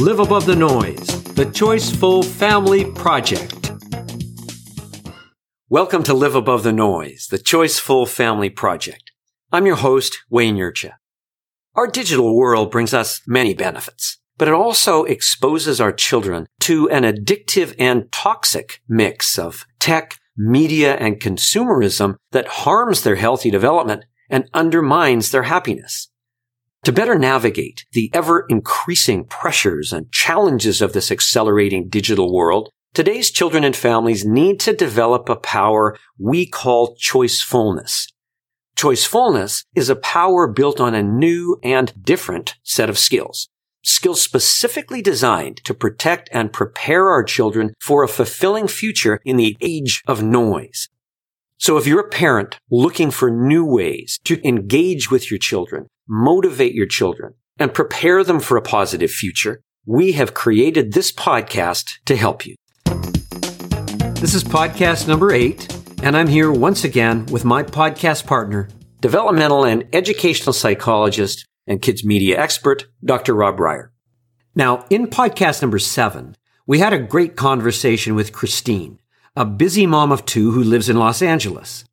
Live Above the Noise, the Choiceful Family Project. Welcome to Live Above the Noise, the Choiceful Family Project. I'm your host, Wayne Yurcha. Our digital world brings us many benefits, but it also exposes our children to an addictive and toxic mix of tech, media, and consumerism that harms their healthy development and undermines their happiness. To better navigate the ever increasing pressures and challenges of this accelerating digital world, today's children and families need to develop a power we call choicefulness. Choicefulness is a power built on a new and different set of skills. Skills specifically designed to protect and prepare our children for a fulfilling future in the age of noise. So if you're a parent looking for new ways to engage with your children, motivate your children, and prepare them for a positive future, we have created this podcast to help you. This is podcast number eight, and I'm here once again with my podcast partner, developmental and educational psychologist and kids media expert, Dr. Rob Reiher. Now, in podcast number seven, we had a great conversation with Christine, a busy mom of two who lives in Los Angeles.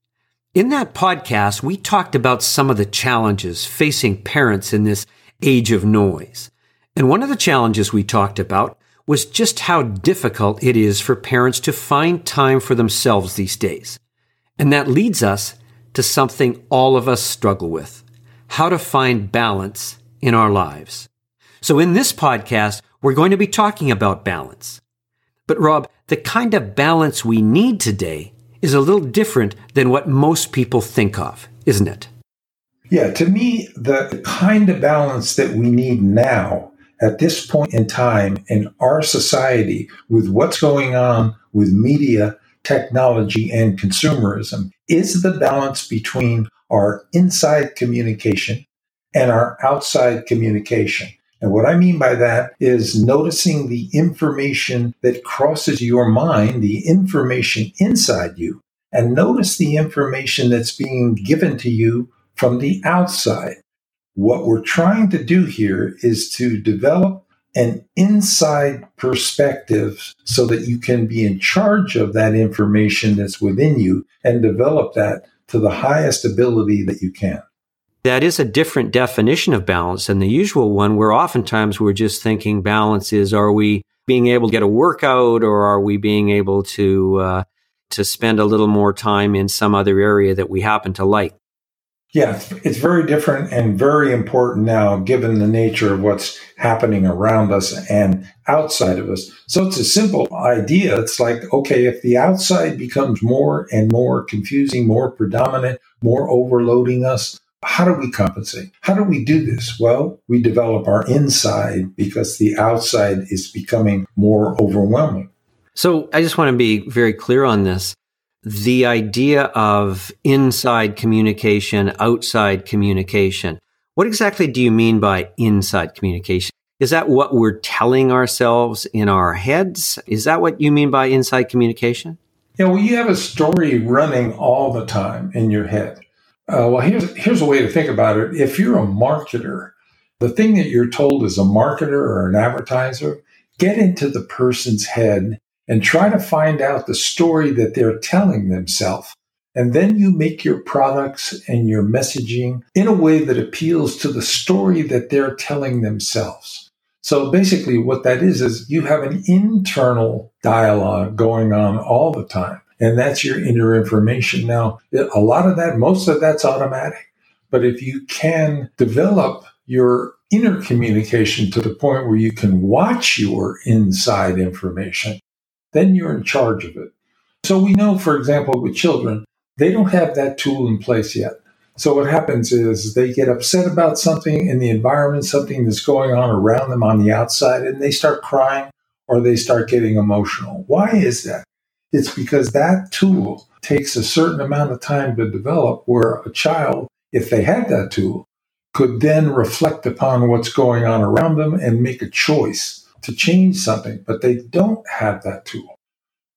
In that podcast, we talked about some of the challenges facing parents in this age of noise. And one of the challenges we talked about was just how difficult it is for parents to find time for themselves these days. And that leads us to something all of us struggle with how to find balance in our lives. So in this podcast, we're going to be talking about balance. But Rob, the kind of balance we need today is a little different than what most people think of, isn't it? Yeah, to me, the kind of balance that we need now at this point in time in our society with what's going on with media, technology, and consumerism is the balance between our inside communication and our outside communication. And what I mean by that is noticing the information that crosses your mind, the information inside you, and notice the information that's being given to you from the outside. What we're trying to do here is to develop an inside perspective so that you can be in charge of that information that's within you and develop that to the highest ability that you can. That is a different definition of balance than the usual one, where oftentimes we're just thinking balance is are we being able to get a workout or are we being able to uh, to spend a little more time in some other area that we happen to like? Yeah, it's very different and very important now, given the nature of what's happening around us and outside of us. So it's a simple idea. It's like, okay, if the outside becomes more and more confusing, more predominant, more overloading us, how do we compensate? How do we do this? Well, we develop our inside because the outside is becoming more overwhelming. So I just want to be very clear on this. The idea of inside communication, outside communication. What exactly do you mean by inside communication? Is that what we're telling ourselves in our heads? Is that what you mean by inside communication? Yeah, well, you have a story running all the time in your head. Uh, well, here's, here's a way to think about it. If you're a marketer, the thing that you're told as a marketer or an advertiser, get into the person's head and try to find out the story that they're telling themselves. And then you make your products and your messaging in a way that appeals to the story that they're telling themselves. So basically, what that is, is you have an internal dialogue going on all the time. And that's your inner information. Now, a lot of that, most of that's automatic. But if you can develop your inner communication to the point where you can watch your inside information, then you're in charge of it. So we know, for example, with children, they don't have that tool in place yet. So what happens is they get upset about something in the environment, something that's going on around them on the outside, and they start crying or they start getting emotional. Why is that? It's because that tool takes a certain amount of time to develop where a child, if they had that tool, could then reflect upon what's going on around them and make a choice to change something, but they don't have that tool.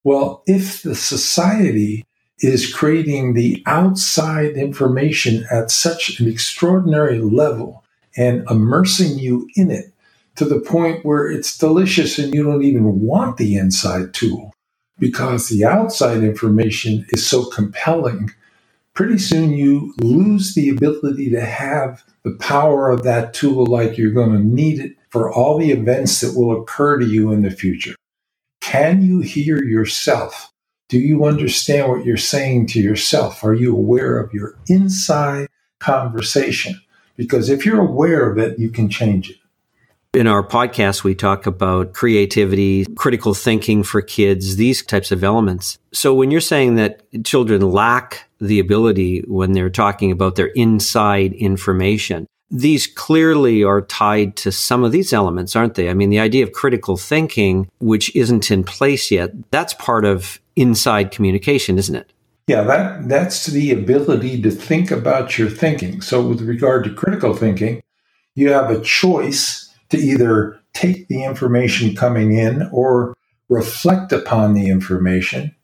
Well, if the society is creating the outside information at such an extraordinary level and immersing you in it to the point where it's delicious and you don't even want the inside tool because the outside information is so compelling. Pretty soon you lose the ability to have the power of that tool like you're going to need it for all the events that will occur to you in the future. Can you hear yourself? Do you understand what you're saying to yourself? Are you aware of your inside conversation? Because if you're aware of it, you can change it. In our podcast, we talk about creativity, critical thinking for kids, these types of elements. So when you're saying that children lack the ability when they're talking about their inside information, these clearly are tied to some of these elements, aren't they? I mean, the idea of critical thinking, which isn't in place yet, that's part of inside communication, isn't it? Yeah, that that's the ability to think about your thinking. So with regard to critical thinking, you have a choice to either take the information coming in or reflect upon the information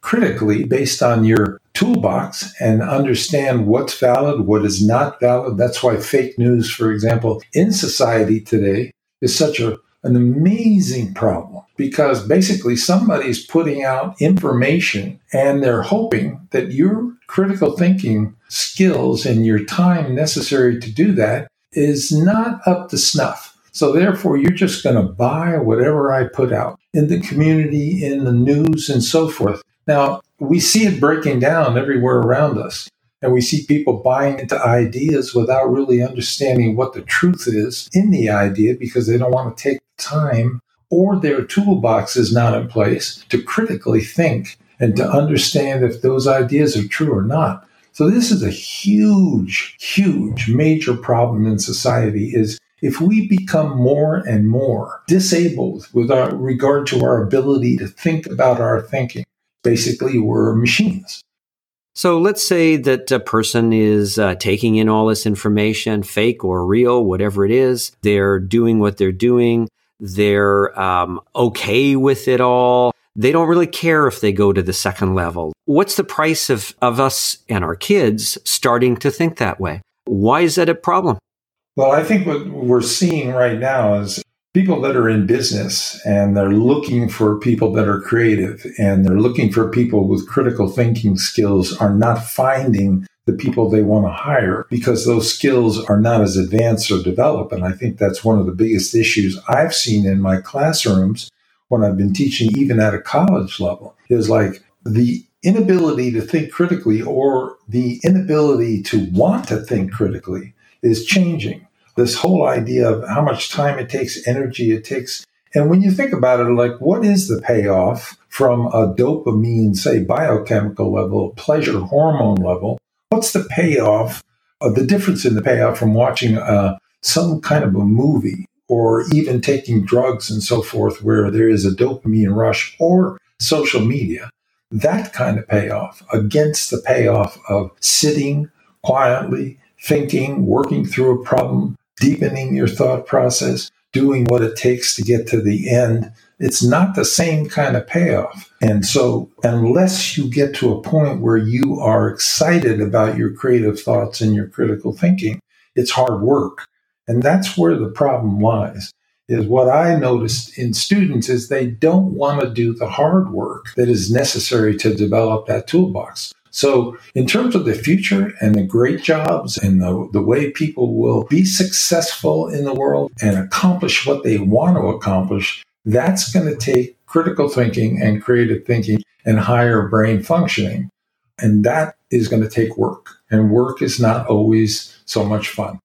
critically based on your toolbox and understand what's valid, what is not valid. That's why fake news, for example, in society today is such a, an amazing problem because basically somebody's putting out information and they're hoping that your critical thinking skills and your time necessary to do that is not up to snuff. So therefore, you're just going to buy whatever I put out in the community, in the news, and so forth. Now, we see it breaking down everywhere around us. And we see people buying into ideas without really understanding what the truth is in the idea because they don't want to take time or their toolbox is not in place to critically think and to understand if those ideas are true or not. So this is a huge, huge major problem in society is if we become more and more disabled with our regard to our ability to think about our thinking, basically we're machines. So let's say that a person is uh, taking in all this information, fake or real, whatever it is. They're doing what they're doing. They're um, okay with it all. They don't really care if they go to the second level. What's the price of, of us and our kids starting to think that way? Why is that a problem? Well, I think what we're seeing right now is people that are in business and they're looking for people that are creative and they're looking for people with critical thinking skills are not finding the people they want to hire because those skills are not as advanced or developed. And I think that's one of the biggest issues I've seen in my classrooms when I've been teaching, even at a college level, is like the inability to think critically or the inability to want to think critically is changing this whole idea of how much time it takes, energy it takes. And when you think about it, like, what is the payoff from a dopamine, say, biochemical level, pleasure hormone level? What's the payoff, of the difference in the payoff from watching uh, some kind of a movie or even taking drugs and so forth, where there is a dopamine rush or social media? That kind of payoff against the payoff of sitting quietly, thinking, working through a problem, deepening your thought process, doing what it takes to get to the end. It's not the same kind of payoff. And so, unless you get to a point where you are excited about your creative thoughts and your critical thinking, it's hard work. And that's where the problem lies. Is what I noticed in students is they don't want to do the hard work that is necessary to develop that toolbox. So, in terms of the future and the great jobs and the, the way people will be successful in the world and accomplish what they want to accomplish, that's going to take critical thinking and creative thinking and higher brain functioning. And that is going to take work. And work is not always so much fun.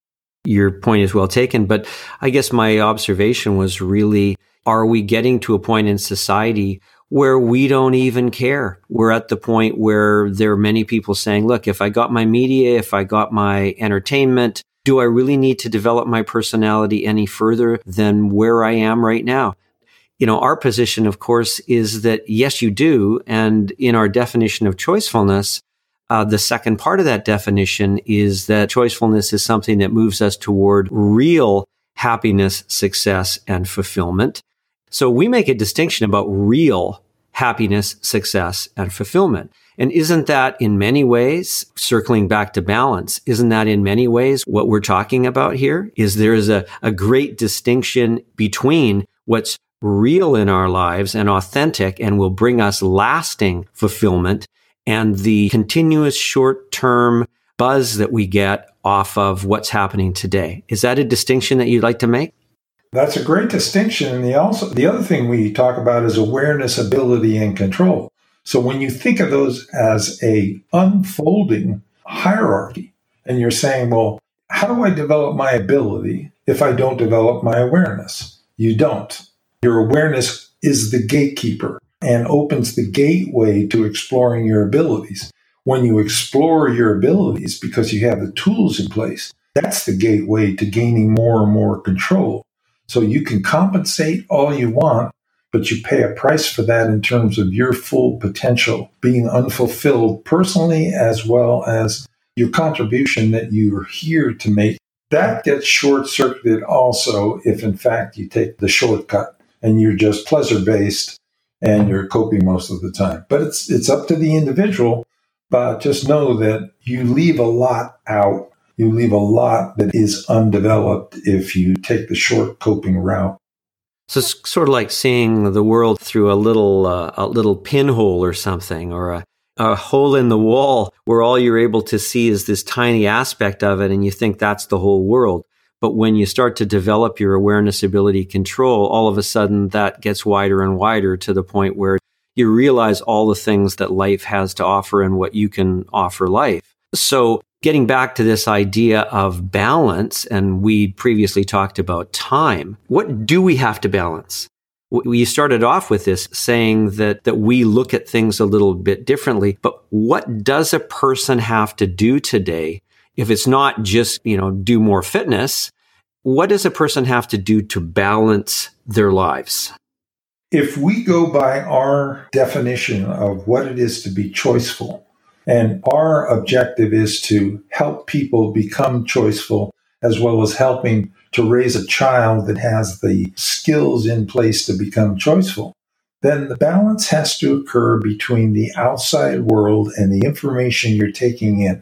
Your point is well taken. But I guess my observation was really are we getting to a point in society where we don't even care. We're at the point where there are many people saying, look, if I got my media, if I got my entertainment, do I really need to develop my personality any further than where I am right now? You know, our position, of course, is that yes, you do. And in our definition of choicefulness, uh, the second part of that definition is that choicefulness is something that moves us toward real happiness, success, and fulfillment. So we make a distinction about real happiness, success, and fulfillment. And isn't that in many ways, circling back to balance, isn't that in many ways what we're talking about here? Is there is a, a great distinction between what's real in our lives and authentic and will bring us lasting fulfillment and the continuous short term buzz that we get off of what's happening today. Is that a distinction that you'd like to make? That's a great distinction. And the also the other thing we talk about is awareness, ability, and control. So when you think of those as a unfolding hierarchy, and you're saying, well, how do I develop my ability if I don't develop my awareness? You don't. Your awareness is the gatekeeper and opens the gateway to exploring your abilities. When you explore your abilities because you have the tools in place, that's the gateway to gaining more and more control. So you can compensate all you want, but you pay a price for that in terms of your full potential being unfulfilled personally as well as your contribution that you're here to make. That gets short circuited also if, in fact, you take the shortcut and you're just pleasure based and you're coping most of the time. But it's it's up to the individual. But just know that you leave a lot out. You leave a lot that is undeveloped if you take the short coping route. So it's sort of like seeing the world through a little uh, a little pinhole or something, or a, a hole in the wall where all you're able to see is this tiny aspect of it, and you think that's the whole world. But when you start to develop your awareness ability control, all of a sudden that gets wider and wider to the point where you realize all the things that life has to offer and what you can offer life. So getting back to this idea of balance, and we previously talked about time, what do we have to balance? We started off with this saying that, that we look at things a little bit differently, but what does a person have to do today if it's not just, you know, do more fitness, what does a person have to do to balance their lives? If we go by our definition of what it is to be choiceful, and our objective is to help people become choiceful as well as helping to raise a child that has the skills in place to become choiceful, then the balance has to occur between the outside world and the information you're taking in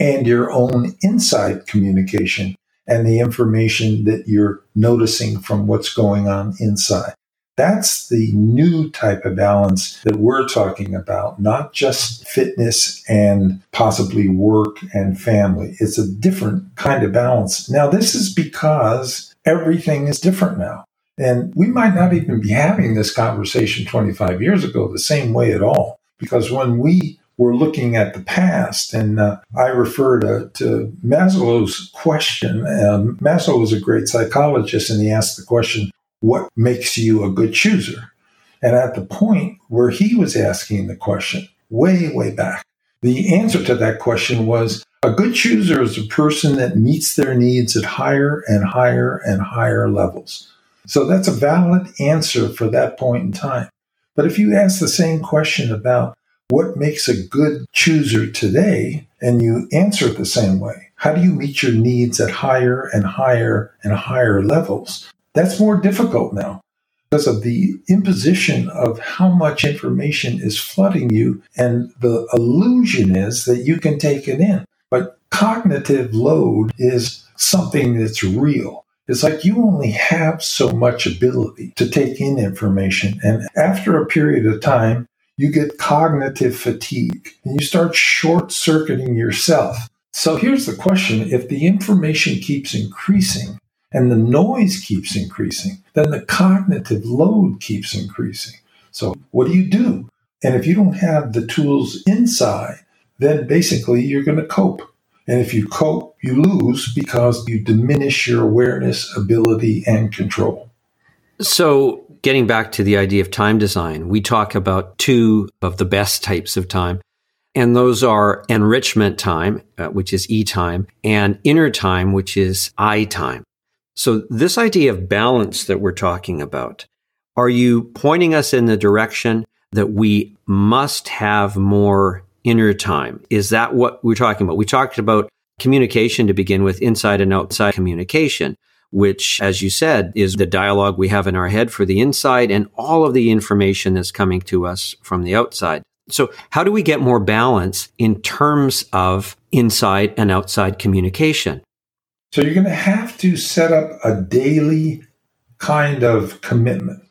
and your own inside communication and the information that you're noticing from what's going on inside. That's the new type of balance that we're talking about, not just fitness and possibly work and family. It's a different kind of balance. Now, this is because everything is different now. And we might not even be having this conversation 25 years ago the same way at all. Because when we we're looking at the past. And uh, I refer to, to Maslow's question. Um, Maslow was a great psychologist, and he asked the question, What makes you a good chooser? And at the point where he was asking the question, way, way back, the answer to that question was a good chooser is a person that meets their needs at higher and higher and higher levels. So that's a valid answer for that point in time. But if you ask the same question about what makes a good chooser today? And you answer it the same way. How do you meet your needs at higher and higher and higher levels? That's more difficult now because of the imposition of how much information is flooding you. And the illusion is that you can take it in. But cognitive load is something that's real. It's like you only have so much ability to take in information. And after a period of time, you get cognitive fatigue and you start short circuiting yourself. So here's the question if the information keeps increasing and the noise keeps increasing, then the cognitive load keeps increasing. So what do you do? And if you don't have the tools inside, then basically you're going to cope. And if you cope, you lose because you diminish your awareness, ability, and control. So getting back to the idea of time design, we talk about two of the best types of time. And those are enrichment time, uh, which is E time, and inner time, which is I time. So this idea of balance that we're talking about, are you pointing us in the direction that we must have more inner time? Is that what we're talking about? We talked about communication to begin with, inside and outside communication. which, as you said, is the dialogue we have in our head for the inside and all of the information that's coming to us from the outside. So how do we get more balance in terms of inside and outside communication? So you're going to have to set up a daily kind of commitment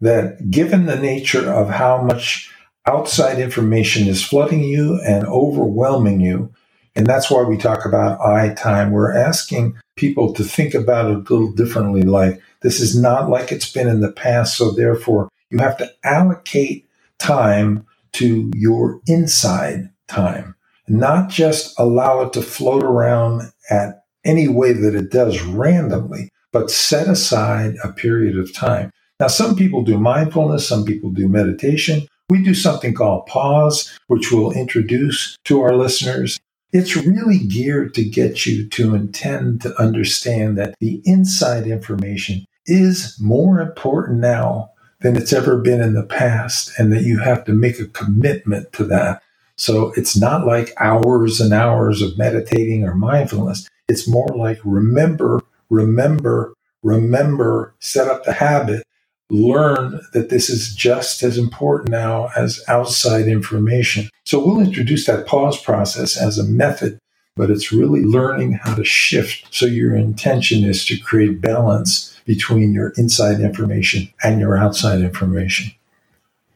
that given the nature of how much outside information is flooding you and overwhelming you, and that's why we talk about I time. We're asking people to think about it a little differently. Like this is not like it's been in the past. So therefore you have to allocate time to your inside time, not just allow it to float around at any way that it does randomly, but set aside a period of time. Now, some people do mindfulness, some people do meditation. We do something called pause, which we'll introduce to our listeners. It's really geared to get you to intend to understand that the inside information is more important now than it's ever been in the past, and that you have to make a commitment to that. So it's not like hours and hours of meditating or mindfulness. It's more like remember, remember, remember, set up the habit, learn that this is just as important now as outside information. So we'll introduce that pause process as a method, but it's really learning how to shift. So your intention is to create balance between your inside information and your outside information.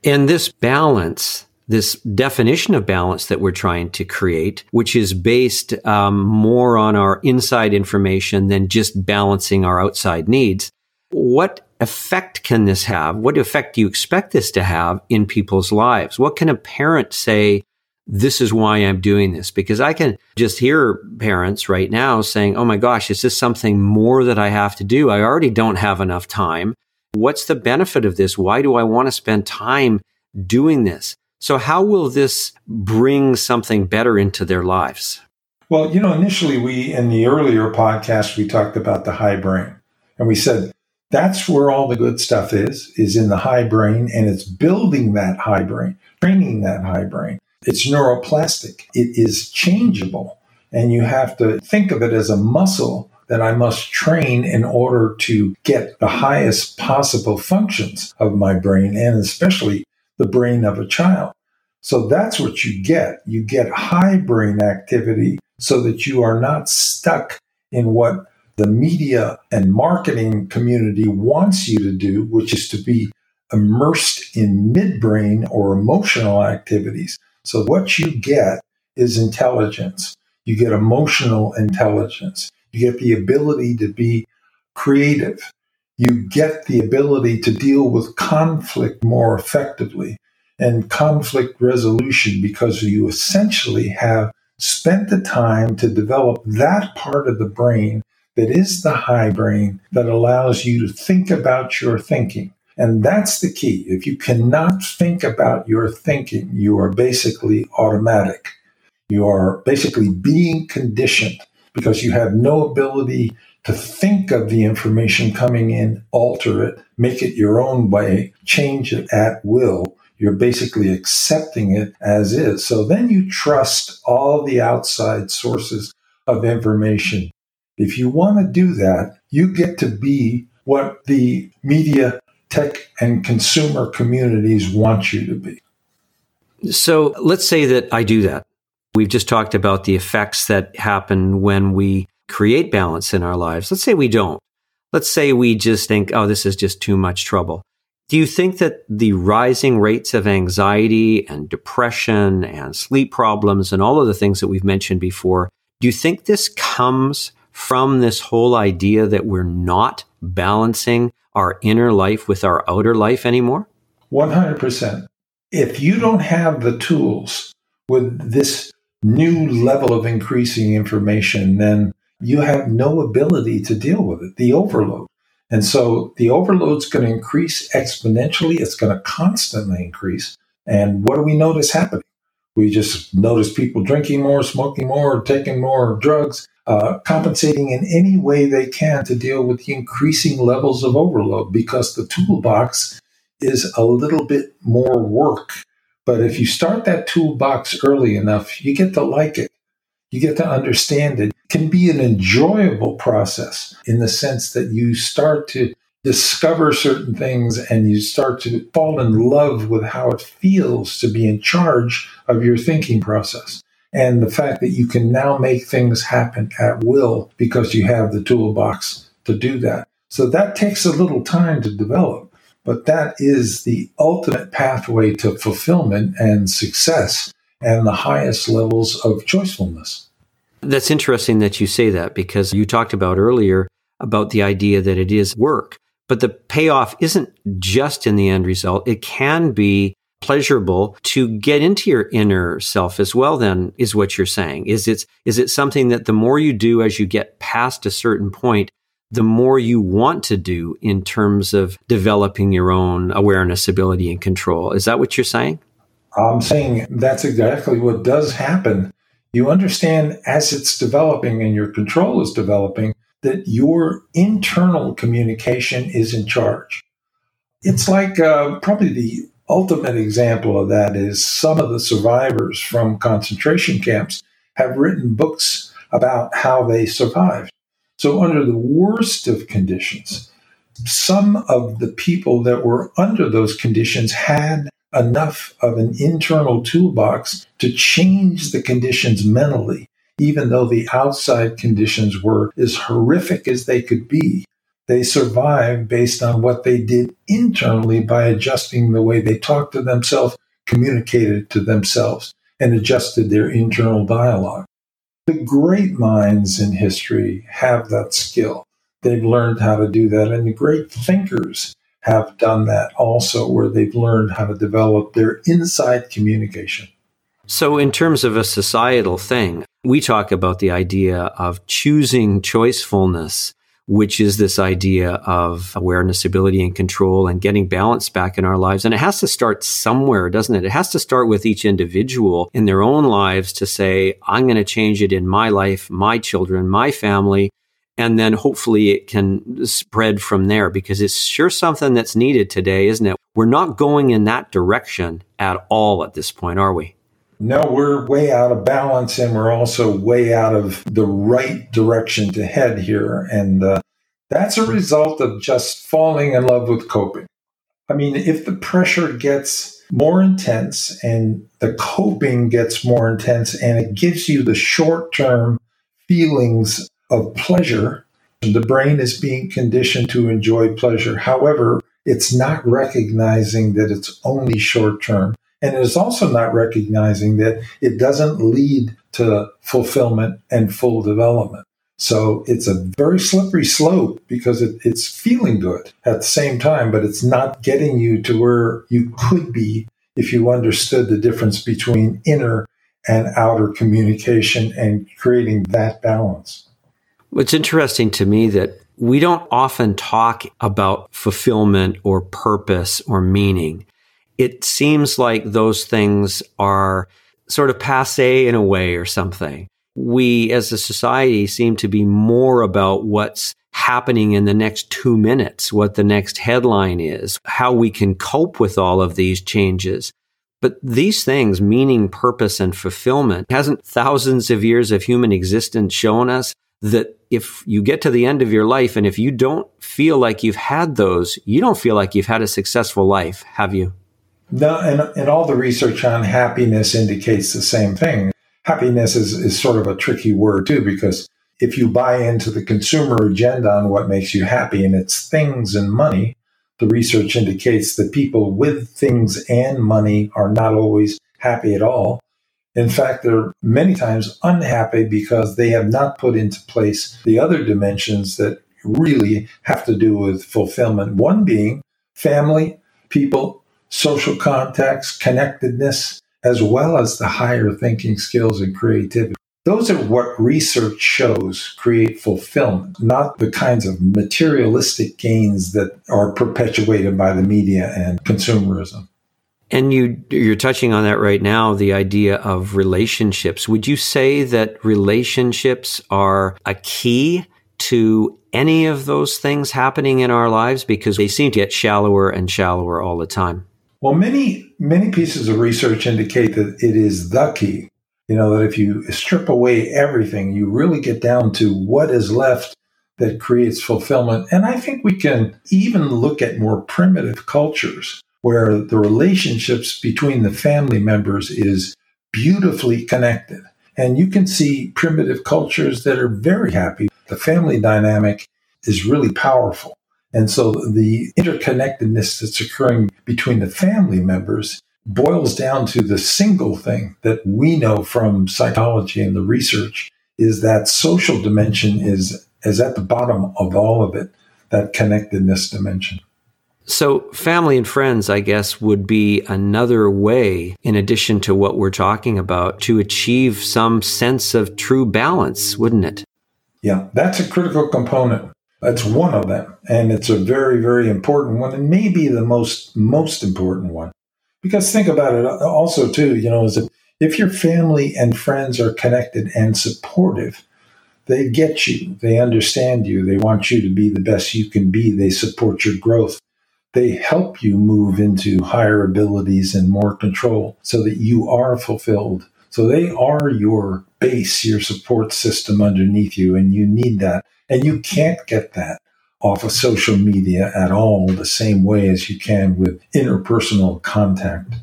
And this balance, this definition of balance that we're trying to create, which is based um, more on our inside information than just balancing our outside needs. What effect can this have? What effect do you expect this to have in people's lives? What can a parent say this is why I'm doing this because I can just hear parents right now saying, Oh my gosh, is this something more that I have to do? I already don't have enough time. What's the benefit of this? Why do I want to spend time doing this? So how will this bring something better into their lives? Well, you know, initially we, in the earlier podcast, we talked about the high brain and we said that's where all the good stuff is, is in the high brain and it's building that high brain, training that high brain. It's neuroplastic. It is changeable. And you have to think of it as a muscle that I must train in order to get the highest possible functions of my brain and especially the brain of a child. So that's what you get. You get high brain activity so that you are not stuck in what the media and marketing community wants you to do, which is to be immersed in midbrain or emotional activities. So what you get is intelligence. You get emotional intelligence. You get the ability to be creative. You get the ability to deal with conflict more effectively and conflict resolution because you essentially have spent the time to develop that part of the brain that is the high brain that allows you to think about your thinking. And that's the key. If you cannot think about your thinking, you are basically automatic. You are basically being conditioned because you have no ability to think of the information coming in, alter it, make it your own way, change it at will. You're basically accepting it as is. So then you trust all the outside sources of information. If you want to do that, you get to be what the media tech and consumer communities want you to be. So let's say that I do that. We've just talked about the effects that happen when we create balance in our lives. Let's say we don't. Let's say we just think, oh, this is just too much trouble. Do you think that the rising rates of anxiety and depression and sleep problems and all of the things that we've mentioned before, do you think this comes from this whole idea that we're not balancing our inner life with our outer life anymore? 100%. If you don't have the tools with this new level of increasing information, then you have no ability to deal with it, the overload. And so the overload's going to increase exponentially. It's going to constantly increase. And what do we notice happening? We just notice people drinking more, smoking more, taking more drugs, uh, compensating in any way they can to deal with the increasing levels of overload because the toolbox is a little bit more work. But if you start that toolbox early enough, you get to like it. You get to understand it. Can be an enjoyable process in the sense that you start to discover certain things and you start to fall in love with how it feels to be in charge of your thinking process. And the fact that you can now make things happen at will because you have the toolbox to do that. So that takes a little time to develop, but that is the ultimate pathway to fulfillment and success and the highest levels of choicefulness. That's interesting that you say that because you talked about earlier about the idea that it is work. But the payoff isn't just in the end result. It can be pleasurable to get into your inner self as well then is what you're saying is it is it something that the more you do as you get past a certain point the more you want to do in terms of developing your own awareness ability and control is that what you're saying i'm saying that's exactly what does happen you understand as it's developing and your control is developing that your internal communication is in charge. It's like uh, probably the ultimate example of that is some of the survivors from concentration camps have written books about how they survived. So, under the worst of conditions, some of the people that were under those conditions had enough of an internal toolbox to change the conditions mentally even though the outside conditions were as horrific as they could be, they survived based on what they did internally by adjusting the way they talked to themselves, communicated to themselves, and adjusted their internal dialogue. The great minds in history have that skill. They've learned how to do that, and the great thinkers have done that also, where they've learned how to develop their inside communication. So, in terms of a societal thing, we talk about the idea of choosing choicefulness, which is this idea of awareness, ability, and control and getting balance back in our lives. And it has to start somewhere, doesn't it? It has to start with each individual in their own lives to say, I'm going to change it in my life, my children, my family. And then hopefully it can spread from there because it's sure something that's needed today, isn't it? We're not going in that direction at all at this point, are we? No, we're way out of balance and we're also way out of the right direction to head here. And uh, that's a result of just falling in love with coping. I mean, if the pressure gets more intense and the coping gets more intense and it gives you the short term feelings of pleasure, the brain is being conditioned to enjoy pleasure. However, it's not recognizing that it's only short term and it is also not recognizing that it doesn't lead to fulfillment and full development. So it's a very slippery slope because it, it's feeling good at the same time, but it's not getting you to where you could be if you understood the difference between inner and outer communication and creating that balance. It's interesting to me that we don't often talk about fulfillment or purpose or meaning it seems like those things are sort of passe in a way or something. We as a society seem to be more about what's happening in the next two minutes, what the next headline is, how we can cope with all of these changes. But these things, meaning, purpose, and fulfillment, hasn't thousands of years of human existence shown us that if you get to the end of your life and if you don't feel like you've had those, you don't feel like you've had a successful life, have you? No, and, and all the research on happiness indicates the same thing. Happiness is, is sort of a tricky word too, because if you buy into the consumer agenda on what makes you happy and it's things and money, the research indicates that people with things and money are not always happy at all. In fact, they're many times unhappy because they have not put into place the other dimensions that really have to do with fulfillment. One being family, people, social contacts, connectedness, as well as the higher thinking skills and creativity. Those are what research shows create fulfillment, not the kinds of materialistic gains that are perpetuated by the media and consumerism. And you you're touching on that right now the idea of relationships. Would you say that relationships are a key to any of those things happening in our lives because they seem to get shallower and shallower all the time? Well, many, many pieces of research indicate that it is the key. You know, that if you strip away everything, you really get down to what is left that creates fulfillment. And I think we can even look at more primitive cultures where the relationships between the family members is beautifully connected. And you can see primitive cultures that are very happy. The family dynamic is really powerful. And so the interconnectedness that's occurring between the family members boils down to the single thing that we know from psychology and the research is that social dimension is, is at the bottom of all of it, that connectedness dimension. So, family and friends, I guess, would be another way, in addition to what we're talking about, to achieve some sense of true balance, wouldn't it? Yeah, that's a critical component. That's one of them. And it's a very, very important one, and maybe the most, most important one. Because think about it also, too, you know, is if, if your family and friends are connected and supportive, they get you, they understand you, they want you to be the best you can be, they support your growth they help you move into higher abilities and more control so that you are fulfilled. So they are your base, your support system underneath you, and you need that. And you can't get that off of social media at all the same way as you can with interpersonal contact.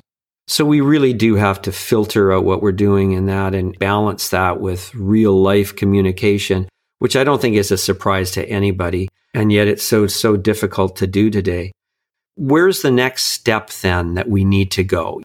So we really do have to filter out what we're doing in that and balance that with real life communication, which I don't think is a surprise to anybody. And yet it's so, so difficult to do today. Where's the next step then that we need to go?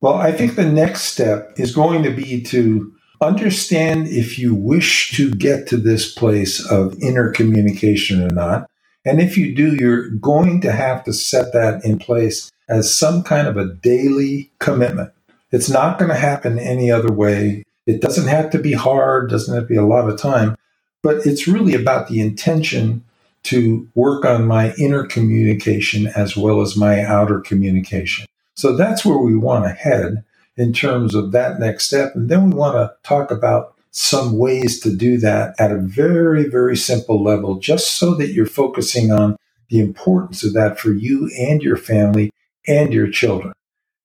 Well, I think the next step is going to be to understand if you wish to get to this place of inner communication or not. And if you do, you're going to have to set that in place as some kind of a daily commitment. It's not going to happen any other way. It doesn't have to be hard, doesn't have to be a lot of time, but it's really about the intention to work on my inner communication as well as my outer communication. So that's where we want to head in terms of that next step. And then we want to talk about some ways to do that at a very, very simple level, just so that you're focusing on the importance of that for you and your family and your children.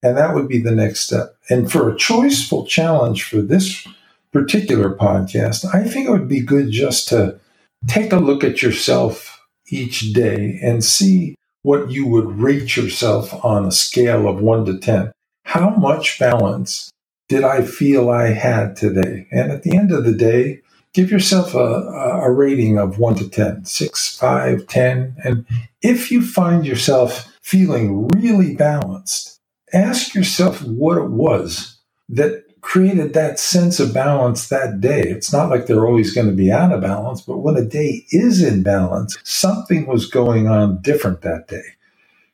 And that would be the next step. And for a choiceful challenge for this particular podcast, I think it would be good just to take a look at yourself each day and see what you would rate yourself on a scale of one to 10. How much balance did I feel I had today? And at the end of the day, give yourself a, a rating of one to 10, six, five, 10. And if you find yourself feeling really balanced, ask yourself what it was that created that sense of balance that day. It's not like they're always going to be out of balance, but when a day is in balance, something was going on different that day.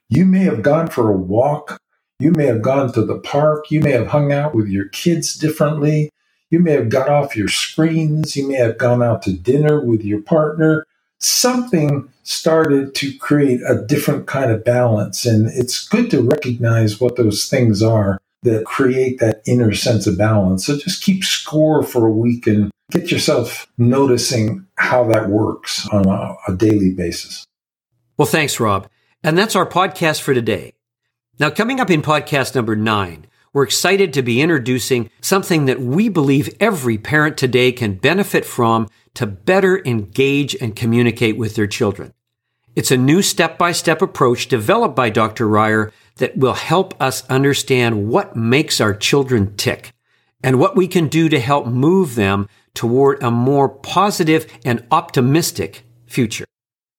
You may have gone for a walk. You may have gone to the park. You may have hung out with your kids differently. You may have got off your screens. You may have gone out to dinner with your partner. Something started to create a different kind of balance. And it's good to recognize what those things are that create that inner sense of balance. So just keep score for a week and get yourself noticing how that works on a, a daily basis. Well, thanks, Rob. And that's our podcast for today. Now, coming up in podcast number nine, we're excited to be introducing something that we believe every parent today can benefit from to better engage and communicate with their children. It's a new step by step approach developed by Dr. Reiher that will help us understand what makes our children tick and what we can do to help move them toward a more positive and optimistic future.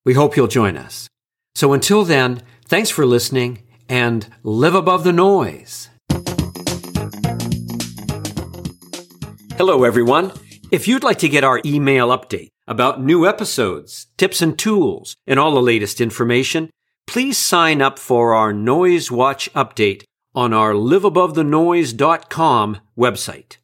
We hope you'll join us. So until then, thanks for listening and live above the noise. Hello, everyone. If you'd like to get our email update about new episodes, tips and tools, and all the latest information, please sign up for our Noise Watch update on our liveabovethenoise.com website.